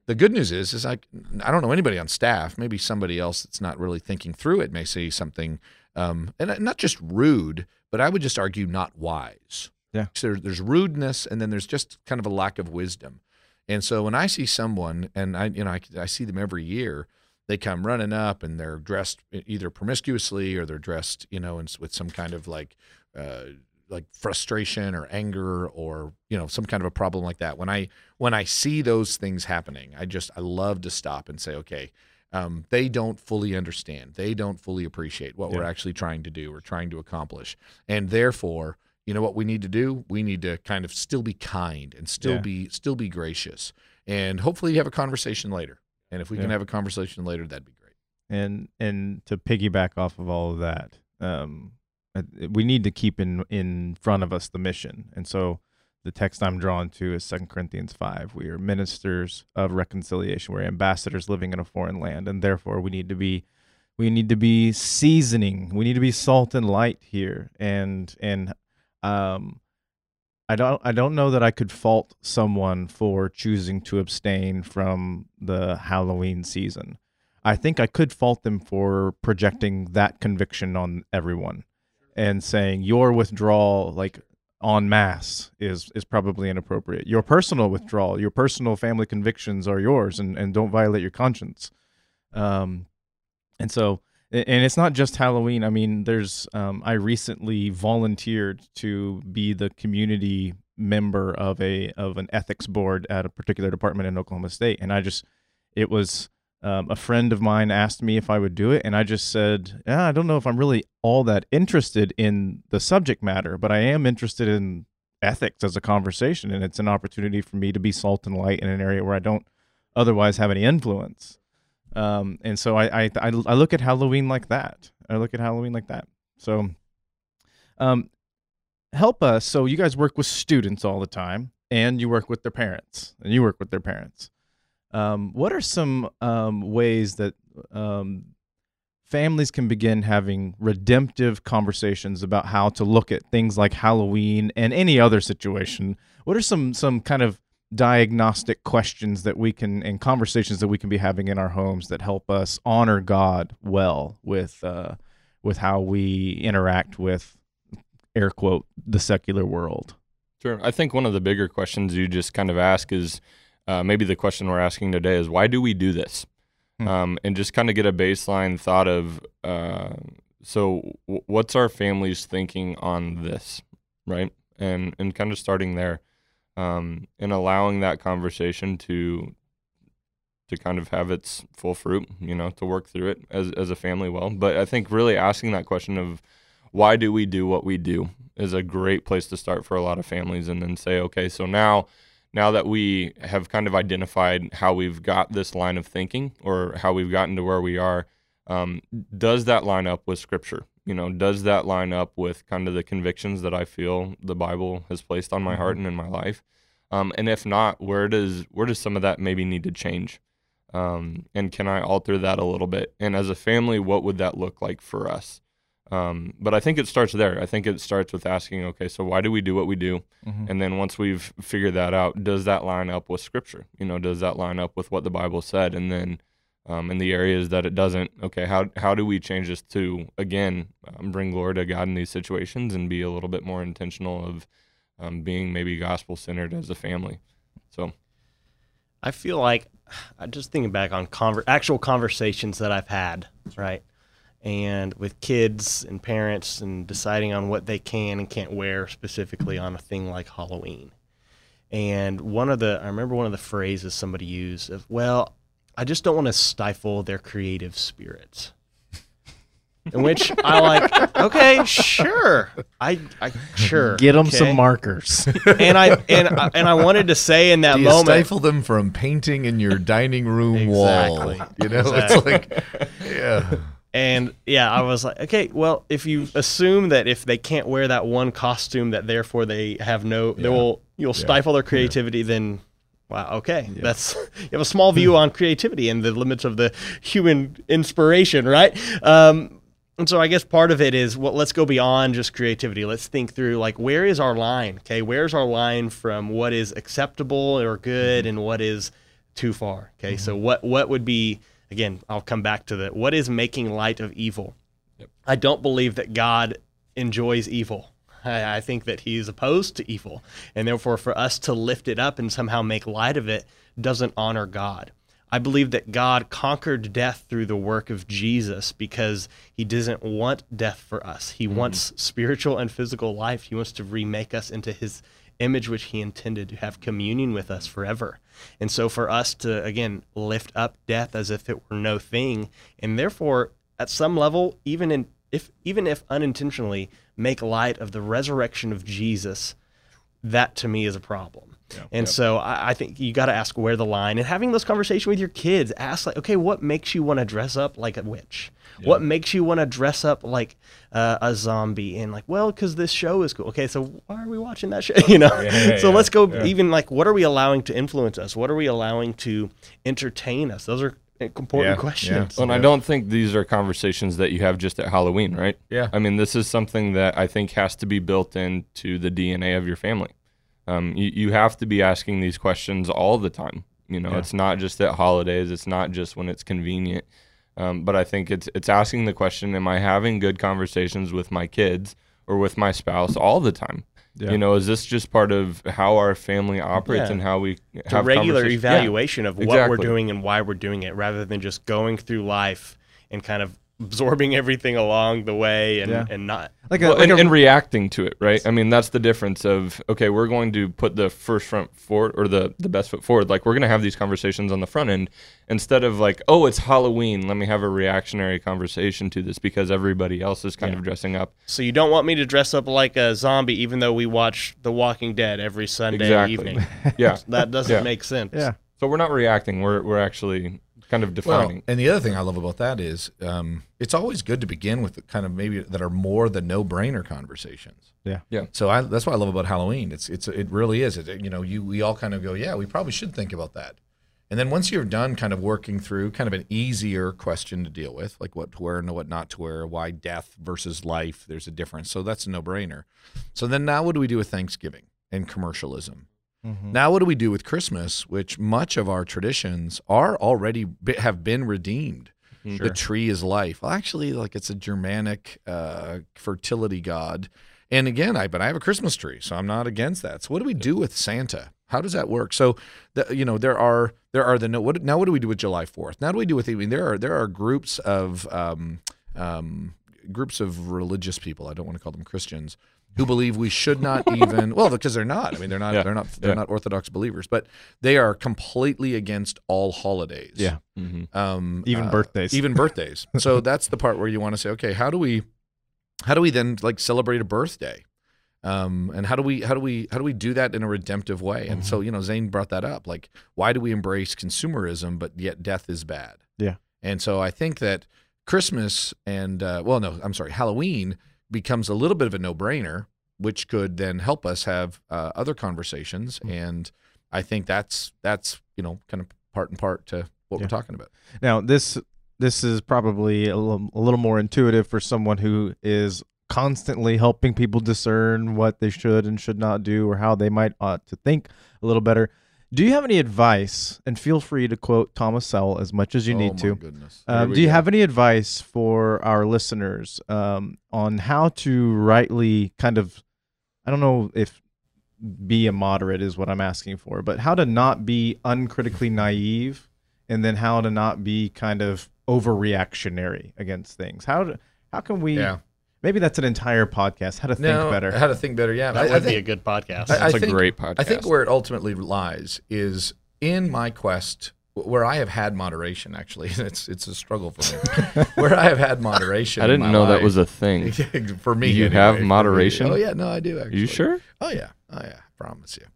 S2: The good news is, is I, I don't know anybody on staff. Maybe somebody else that's not really thinking through it may say something, um, and not just rude, but I would just argue not wise.
S1: Yeah.
S2: So there, there's rudeness, and then there's just kind of a lack of wisdom. And so when I see someone, and I, you know, I, I see them every year, they come running up and they're dressed either promiscuously or they're dressed, you know, in, with some kind of like, uh, like frustration or anger or you know some kind of a problem like that. When I when I see those things happening, I just I love to stop and say, okay, um, they don't fully understand. They don't fully appreciate what we're actually trying to do or trying to accomplish, and therefore you know what we need to do we need to kind of still be kind and still
S1: Yeah.
S2: be still be gracious and hopefully have a conversation later and if we can have a conversation later that'd be great.
S1: And and to piggyback off of all of that um uh, we need to keep in in front of us the mission. And so the text i'm drawn to is Second corinthians 5 we are ministers of reconciliation. We're ambassadors living in a foreign land and therefore we need to be we need to be seasoning. We need to be salt and light here. And and um I don't I don't know that I could fault someone for choosing to abstain from the Halloween season. I think I could fault them for projecting that conviction on everyone and saying your withdrawal like en masse is is probably inappropriate. Your personal withdrawal, your personal family convictions are yours and, and don't violate your conscience. Um and so and it's not just Halloween. I mean, there's um, I recently volunteered to be the community member of a of an ethics board at a particular department in Oklahoma State, and I just it was um, a friend of mine asked me if I would do it, and I just said, yeah, I don't know if I'm really all that interested in the subject matter, but I am interested in ethics as a conversation, and it's an opportunity for me to be salt and light in an area where I don't otherwise have any influence. Um, and so I, I I look at Halloween like that. I look at Halloween like that. So, um, help us. So you guys work with students all the time, and you work with their parents, and you work with their parents. Um, what are some um, ways that um, families can begin having redemptive conversations about how to look at things like Halloween and any other situation? What are some some kind of diagnostic questions that we can and conversations that we can be having in our homes that help us honor God well with uh, with how we interact with air quote the secular world.
S4: Sure. I think one of the bigger questions you just kind of ask is uh, maybe the question we're asking today is why do we do this?
S1: Hmm.
S4: Um, and just kind of get a baseline thought of uh, so w- what's our family's thinking on this, right? And and kind of starting there, um, and allowing that conversation to to kind of have its full fruit, you know, to work through it as as a family well. But I think really asking that question of why do we do what we do is a great place to start for a lot of families and then say okay so now now that we have kind of identified how we've got this line of thinking or how we've gotten to where we are um, does that line up with scripture you know does that line up with kind of the convictions that i feel the bible has placed on my heart and in my life um, and if not where does where does some of that maybe need to change um, and can i alter that a little bit and as a family what would that look like for us um, but I think it starts there. I think it starts with asking, okay, so why do we do what we do? And then once we've figured that out, does that line up with Scripture? You know, does that line up with what the Bible said? And then um, in the areas that it doesn't, okay, how how do we change this to again um, bring glory to God in these situations and be a little bit more intentional of um, being maybe gospel centered as a family? So
S3: I feel like I just thinking back on conver- actual conversations that I've had, right? And with kids and parents and deciding on what they can and can't wear specifically on a thing like Halloween. And one of the I remember one of the phrases somebody used of, well, I just don't want to stifle their creative spirits. In which I like, okay, sure. I, I sure.
S1: Get them
S3: okay.
S1: some markers.
S3: And I and I, and I wanted to say in that
S2: Do you
S3: moment
S2: stifle them from painting in your dining room wall?
S3: Exactly.
S2: You know,
S3: Exactly.
S2: it's like, yeah.
S3: And yeah, I was like, okay, well, if you assume that if they can't wear that one costume, that therefore they have no, they will, you'll stifle their creativity, then wow, okay, that's you have a small view on creativity and the limits of the human inspiration, right? Um, And so I guess part of it is well, let's go beyond just creativity. Let's think through like where is our line? Okay, where's our line from what is acceptable or good and what is too far? Okay, so what what would be again? I'll come back to that. What is making light of evil? I don't believe that God enjoys evil. I, I think that He is opposed to evil, and therefore, for us to lift it up and somehow make light of it doesn't honor God. I believe that God conquered death through the work of Jesus because he doesn't want death for us. He mm-hmm. wants spiritual and physical life. He wants to remake us into his image, which he intended to have communion with us forever. And so for us to, again, lift up death as if it were no thing, and therefore, at some level, even in if even if unintentionally, make light of the resurrection of Jesus, that to me is a problem. And so I, I think you got to ask where the line and having this conversation with your kids. Ask like, okay, what makes you want to dress up like a witch? What makes you want to dress up like uh, a zombie? And like, well, because this show is cool. Okay, so why are we watching that show? [LAUGHS] You know.
S2: Yeah,
S3: so
S2: yeah,
S3: let's go
S2: yeah.
S3: even like, what are we allowing to influence us? What are we allowing to entertain us? Those are important
S2: Yeah,
S3: questions.
S4: And I don't think these are conversations that you have just at Halloween, right?
S2: Yeah.
S4: I mean, this is something that I think has to be built into the DNA of your family. Um, you, you have to be asking these questions all the time. You know,
S1: Yeah.
S4: it's not just at holidays. It's not just when it's convenient. Um, but I think it's it's asking the question: Am I having good conversations with my kids or with my spouse all the time?
S1: Yeah.
S4: You know, is this just part of how our family operates
S3: Yeah.
S4: and how we
S3: It's a
S4: have
S3: regular
S4: conversations? Yeah.
S3: evaluation of what we're doing and why we're doing it, rather than just going through life and kind of absorbing everything along the way and,
S1: Yeah.
S3: and not.
S1: Like a,
S4: Well,
S1: like
S4: and,
S1: a-
S4: and reacting to it, right? I mean, that's the difference of okay, we're going to put the first front forward or the the best foot forward. Like we're going to have these conversations on the front end instead of like, oh, it's Halloween. Let me have a reactionary conversation to this because everybody else is kind of dressing up.
S3: So you don't want me to dress up like a zombie, even though we watch The Walking Dead every Sunday
S4: Exactly.
S3: evening. [LAUGHS]
S4: Yeah.
S3: That doesn't
S4: Yeah.
S3: make sense.
S1: yeah.
S4: So we're not reacting. We're we're actually kind of
S2: Well,
S4: defining.
S2: and the other thing I love about that is um, it's always good to begin with the kind of maybe that are more the no-brainer conversations.
S1: Yeah.
S4: Yeah.
S2: So I, that's what I love about Halloween. It's it's it really is. It, you know, you we all kind of go, yeah, we probably should think about that. And then once you're done, kind of working through kind of an easier question to deal with, like what to wear and what not to wear, why death versus life, there's a difference. So that's a no-brainer. So then now, what do we do with Thanksgiving and commercialism?
S1: Mhm.
S2: Now, what do we do with Christmas, which much of our traditions are already have been redeemed? The tree is life. Well, actually, like it's a Germanic uh, fertility god. And again, I but I have a Christmas tree, so I'm not against that. So, what do we do with Santa? How does that work? So, the, you know, there are there are the no. What now? What do we do with July Fourth? Now, do we do with? I mean, there are there are groups of um, um, groups of religious people. I don't want to call them Christians who believe we should not [LAUGHS] even well because they're not. I mean, they're not
S4: Yeah.
S2: they're not they're
S4: Yeah.
S2: not Orthodox believers, but they are completely against all holidays.
S1: Yeah.
S4: hmm
S2: Um,
S1: Even
S2: uh,
S1: birthdays.
S2: Even [LAUGHS] birthdays. so that's the part where you want to say, okay, how do we, how do we then like celebrate a birthday? Um, and how do we how do we how do we do that in a redemptive way? And
S1: Mm-hmm.
S2: so you know, Zane brought that up. Like, why do we embrace consumerism, but yet death is bad?
S1: Yeah.
S2: And so I think that Christmas and uh, well, no, I'm sorry, Halloween becomes a little bit of a no brainer, which could then help us have uh, other conversations.
S1: Mm-hmm.
S2: And I think that's that's you know kind of part and part to what
S1: Yeah.
S2: we're talking about.
S1: Now this this is probably a little, a little more intuitive for someone who is constantly helping people discern what they should and should not do or how they might ought to think a little better. Do you have any advice? And feel free to quote Thomas Sowell as much as you
S2: oh,
S1: need to. Um, do you
S4: go.
S1: have any advice for our listeners um, on how to rightly kind of, I don't know if be a moderate is what I'm asking for, but how to not be uncritically naive and then how to not be kind of overreactionary against things. How to, how can we,
S2: Yeah.
S1: Maybe that's an entire podcast, how to think
S2: No,
S1: better.
S2: How to think better? Yeah,
S3: That
S2: I,
S3: would
S2: I
S3: be a good podcast.
S2: I-
S4: That's a
S2: think-
S4: great podcast.
S2: I think where it ultimately lies is in my quest, where I have had moderation. Actually, [LAUGHS] it's it's a struggle for me. [LAUGHS] where I have had moderation.
S4: I didn't
S2: my
S4: know that was a thing. [LAUGHS]
S2: for me.
S4: You
S2: anyway,
S4: have moderation?
S2: Oh yeah, no, I do. Actually.
S4: you sure?
S2: Oh yeah, oh yeah, I promise you.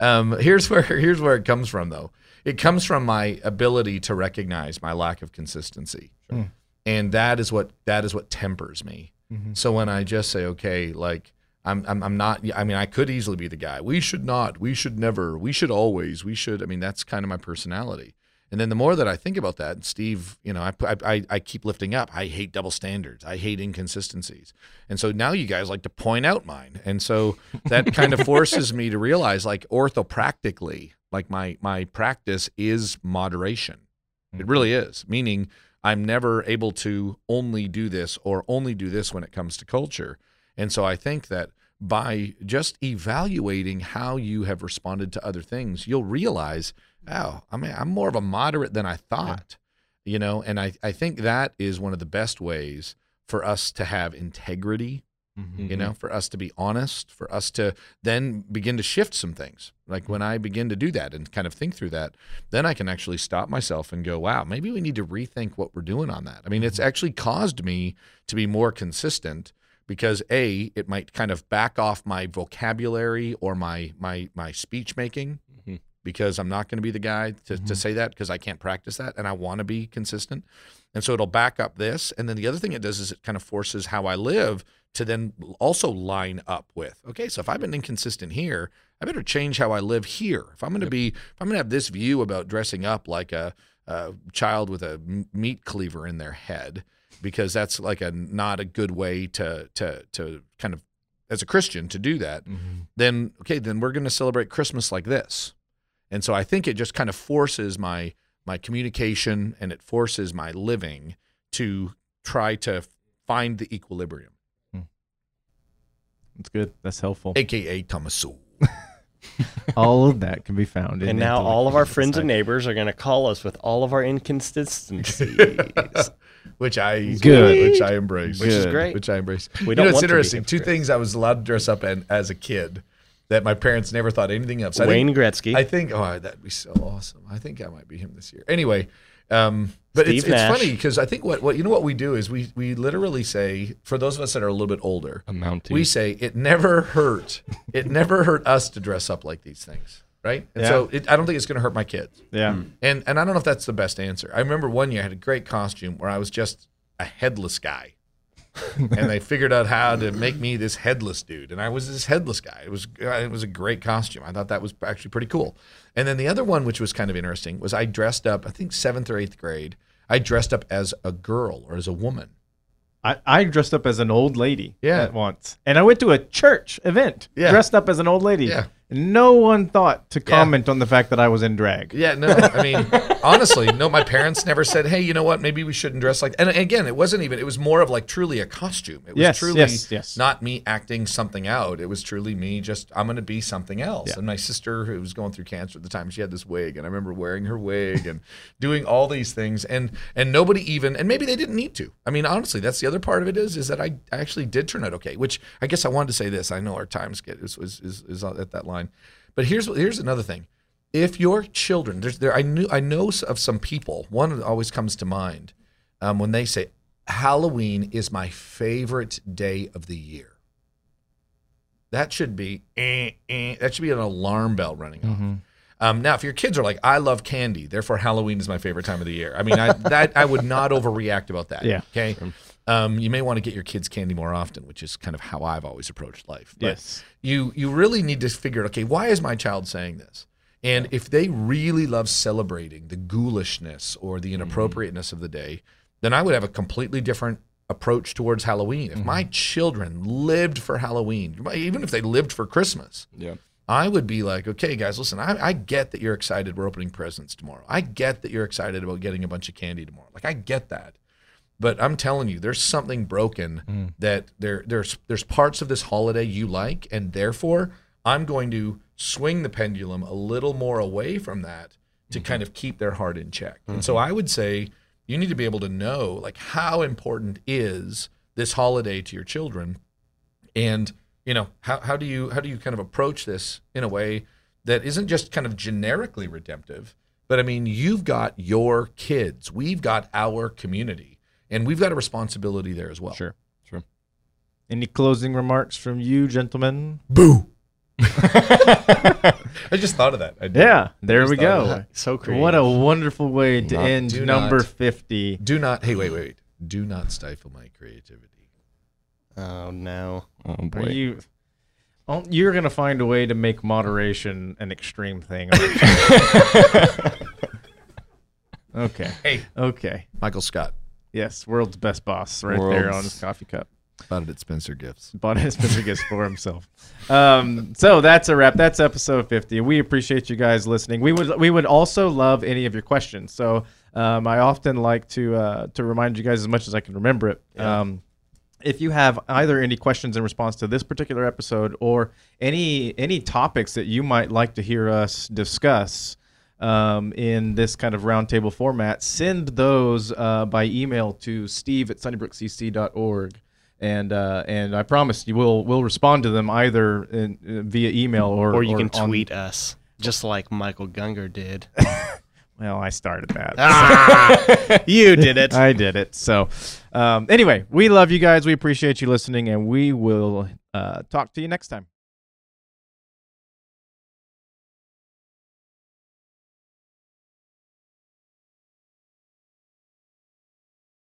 S2: Um, here's where here's where it comes from though. It comes from my ability to recognize my lack of consistency,
S1: Sure.
S2: and that is what that is what tempers me.
S1: Mhm.
S2: So when I just say, okay, like I'm, I'm I'm not. I mean, I could easily be the guy. We should not. We should never. We should always. We should. I mean, that's kind of my personality. And then the more that I think about that, Steve, you know, I, I I keep lifting up. I hate double standards. I hate inconsistencies. And so now you guys like to point out mine. And so that [LAUGHS] kind of forces me to realize, like orthopractically, like my my practice is moderation. It really is. Meaning I'm never able to only do this or only do this when it comes to culture. And so I think that by just evaluating how you have responded to other things, you'll realize, oh, I mean, I'm more of a moderate than I thought, you know, and I, I think that is one of the best ways for us to have integrity,
S1: Mhm.
S2: you know, for us to be honest, for us to then begin to shift some things. Like when I begin to do that and kind of think through that, then I can actually stop myself and go, wow, maybe we need to rethink what we're doing on that. I mean, it's actually caused me to be more consistent because a it might kind of back off my vocabulary or my my my speech making
S4: Mhm.
S2: because I'm not going to be the guy to, to say that because I can't practice that and I want to be consistent. And so it'll back up this. And then the other thing it does is it kind of forces how I live to then also line up with, okay, so if I've been inconsistent here, I better change how I live here. If I'm going to be, if I'm going to have this view about dressing up like a, a child with a meat cleaver in their head, because that's like a not a good way to to to kind of as a Christian to do that,
S1: Mhm.
S2: then okay, then we're going to celebrate Christmas like this. And so I think it just kind of forces my my communication and it forces my living to try to find the equilibrium,
S1: That's good. That's helpful.
S2: aka Thomasu. [LAUGHS]
S1: All of that can be found in
S3: And now all of our friends and neighbors are going to call us with all of our inconsistencies. [LAUGHS]
S2: which I
S1: Good.
S2: which I embrace,
S3: Which is great.
S2: which I embrace.
S3: We
S2: you
S3: don't
S2: know, it's
S3: want to be
S2: interesting. Two things I was allowed to dress up in as a kid that my parents never thought anything of. So I think-
S3: Wayne Gretzky.
S2: I think oh that'd be so awesome. I think I might be him this year. Anyway, um, but it's,
S3: Steve
S2: it's
S3: Nash.
S2: funny because I think what, what you know what we do is we we literally say for those of us that are a little bit older,
S4: A Mountie.
S2: we say it never hurt. it never hurt us to dress up like these things, right? And so it, I don't think it's going to hurt my kids.
S1: Yeah.
S2: And and I don't know if that's the best answer. I remember one year I had a great costume where I was just a headless guy. [LAUGHS] and they figured out how to make me this headless dude, and I was this headless guy. It was it was a great costume. I thought that was actually pretty cool. And then the other one, which was kind of interesting, was I dressed up. I think seventh or eighth grade. I dressed up as a girl or as a woman.
S1: I, I dressed up as an old lady
S2: Yeah.
S1: at once. And I went to a church event
S2: Yeah.
S1: dressed up as an old lady.
S2: Yeah.
S1: And no one thought to comment on the fact that I was in drag.
S2: Yeah, no, I mean, [LAUGHS] honestly, no, my parents never said, hey, you know what, maybe we shouldn't dress like And again, it wasn't even, it was more of like truly a costume. It was
S1: Yes,
S2: truly
S1: yes, yes.
S2: not me acting something out. It was truly me just, I'm going to be something else.
S1: Yeah.
S2: And my sister, who was going through cancer at the time, she had this wig. And I remember wearing her wig and [LAUGHS] doing all these things. And and nobody even, and maybe they didn't need to. I mean, honestly, that's the other part of it is, is that I actually did turn out okay, which I guess I wanted to say this. I know our times get, is, is, is, is at that line. But here's here's another thing if your children there's there I knew I know of some people one that always comes to mind um, when they say Halloween is my favorite day of the year. That should be eh, eh, that should be an alarm bell running off.
S1: Mm-hmm.
S2: Um, now, if your kids are like, I love candy, therefore Halloween is my favorite time of the year. I mean, I, that I would not overreact about that.
S1: Yeah.
S2: Okay. Um, you may want to get your kids candy more often, which is kind of how I've always approached life. But
S1: Yes.
S2: you you really need to figure out okay why is my child saying this and if they really love celebrating the ghoulishness or the inappropriateness of the day then i would have a completely different approach towards halloween if my children lived for halloween even if they lived for christmas
S4: yeah.
S2: I would be like, okay, guys, listen, I, I get that you're excited we're opening presents tomorrow. I get that you're excited about getting a bunch of candy tomorrow. Like, I get that. But I'm telling you, there's something broken mm. that there there's there's parts of this holiday you like, and therefore I'm going to swing the pendulum a little more away from that to mm-hmm. kind of keep their heart in check. And so mm-hmm. I would say you need to be able to know like how important is this holiday to your children? And you know how, how do you how do you kind of approach this in a way that isn't just kind of generically redemptive but i mean you've got your kids. We've got our community and we've got a responsibility there as well
S1: Sure.
S4: Sure.
S1: Any closing remarks from you, gentlemen?
S2: boo [LAUGHS] [LAUGHS] i just thought of that I.
S1: Yeah, there
S2: just
S1: we go.
S3: so creative.
S1: What a wonderful way to
S4: Not-
S1: end number
S2: not.
S1: 50.
S2: do not hey wait wait wait do not stifle my creativity
S3: Oh no.
S4: Oh
S1: Are
S4: boy.
S1: you oh, you're going to find a way to make moderation an extreme thing. [LAUGHS] Okay.
S2: Hey,
S1: Okay.
S2: Michael Scott
S1: Yes, world's best boss right there on his coffee cup.
S2: bought it at Spencer Gifts.
S1: Bought his Spencer Gifts for himself. Um, so that's a wrap. That's episode 50. We appreciate you guys listening. We would we would also love any of your questions. So um, I often like to uh, to remind you guys as much as I can remember it. Um, if you have either any questions in response to this particular episode or any any topics that you might like to hear us discuss um, in this kind of roundtable format, send those uh, by email to steve at sunnybrookcc.org. And uh, and I promise you will will respond to them either in, uh, via email or
S3: Or you can
S1: on-
S3: tweet us, just like Michael Gungor did. [LAUGHS]
S1: Well, I started that.
S3: ah, [LAUGHS] you did it.
S1: I did it. So, um, anyway, we love you guys. We appreciate you listening, and we will uh, talk to you next time.